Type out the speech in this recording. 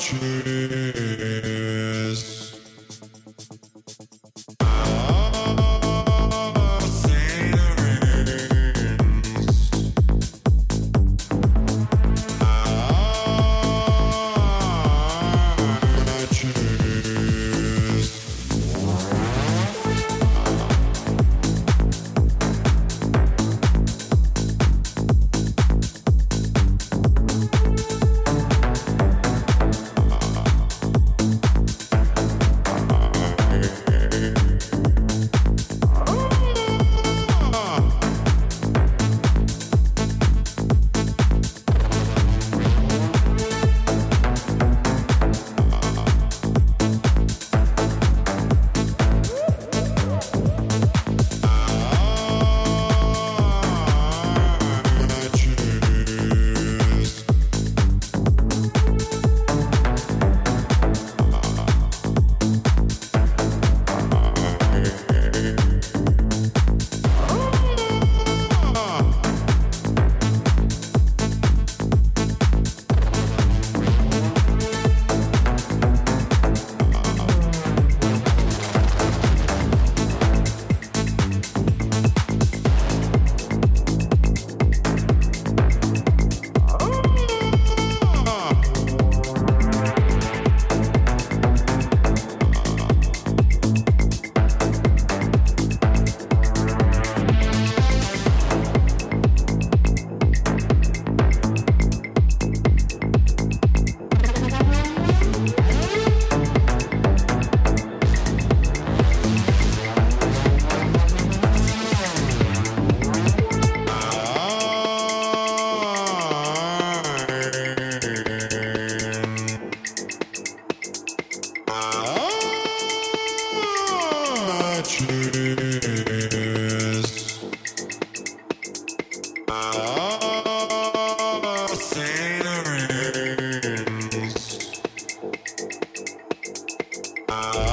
tree. Uh...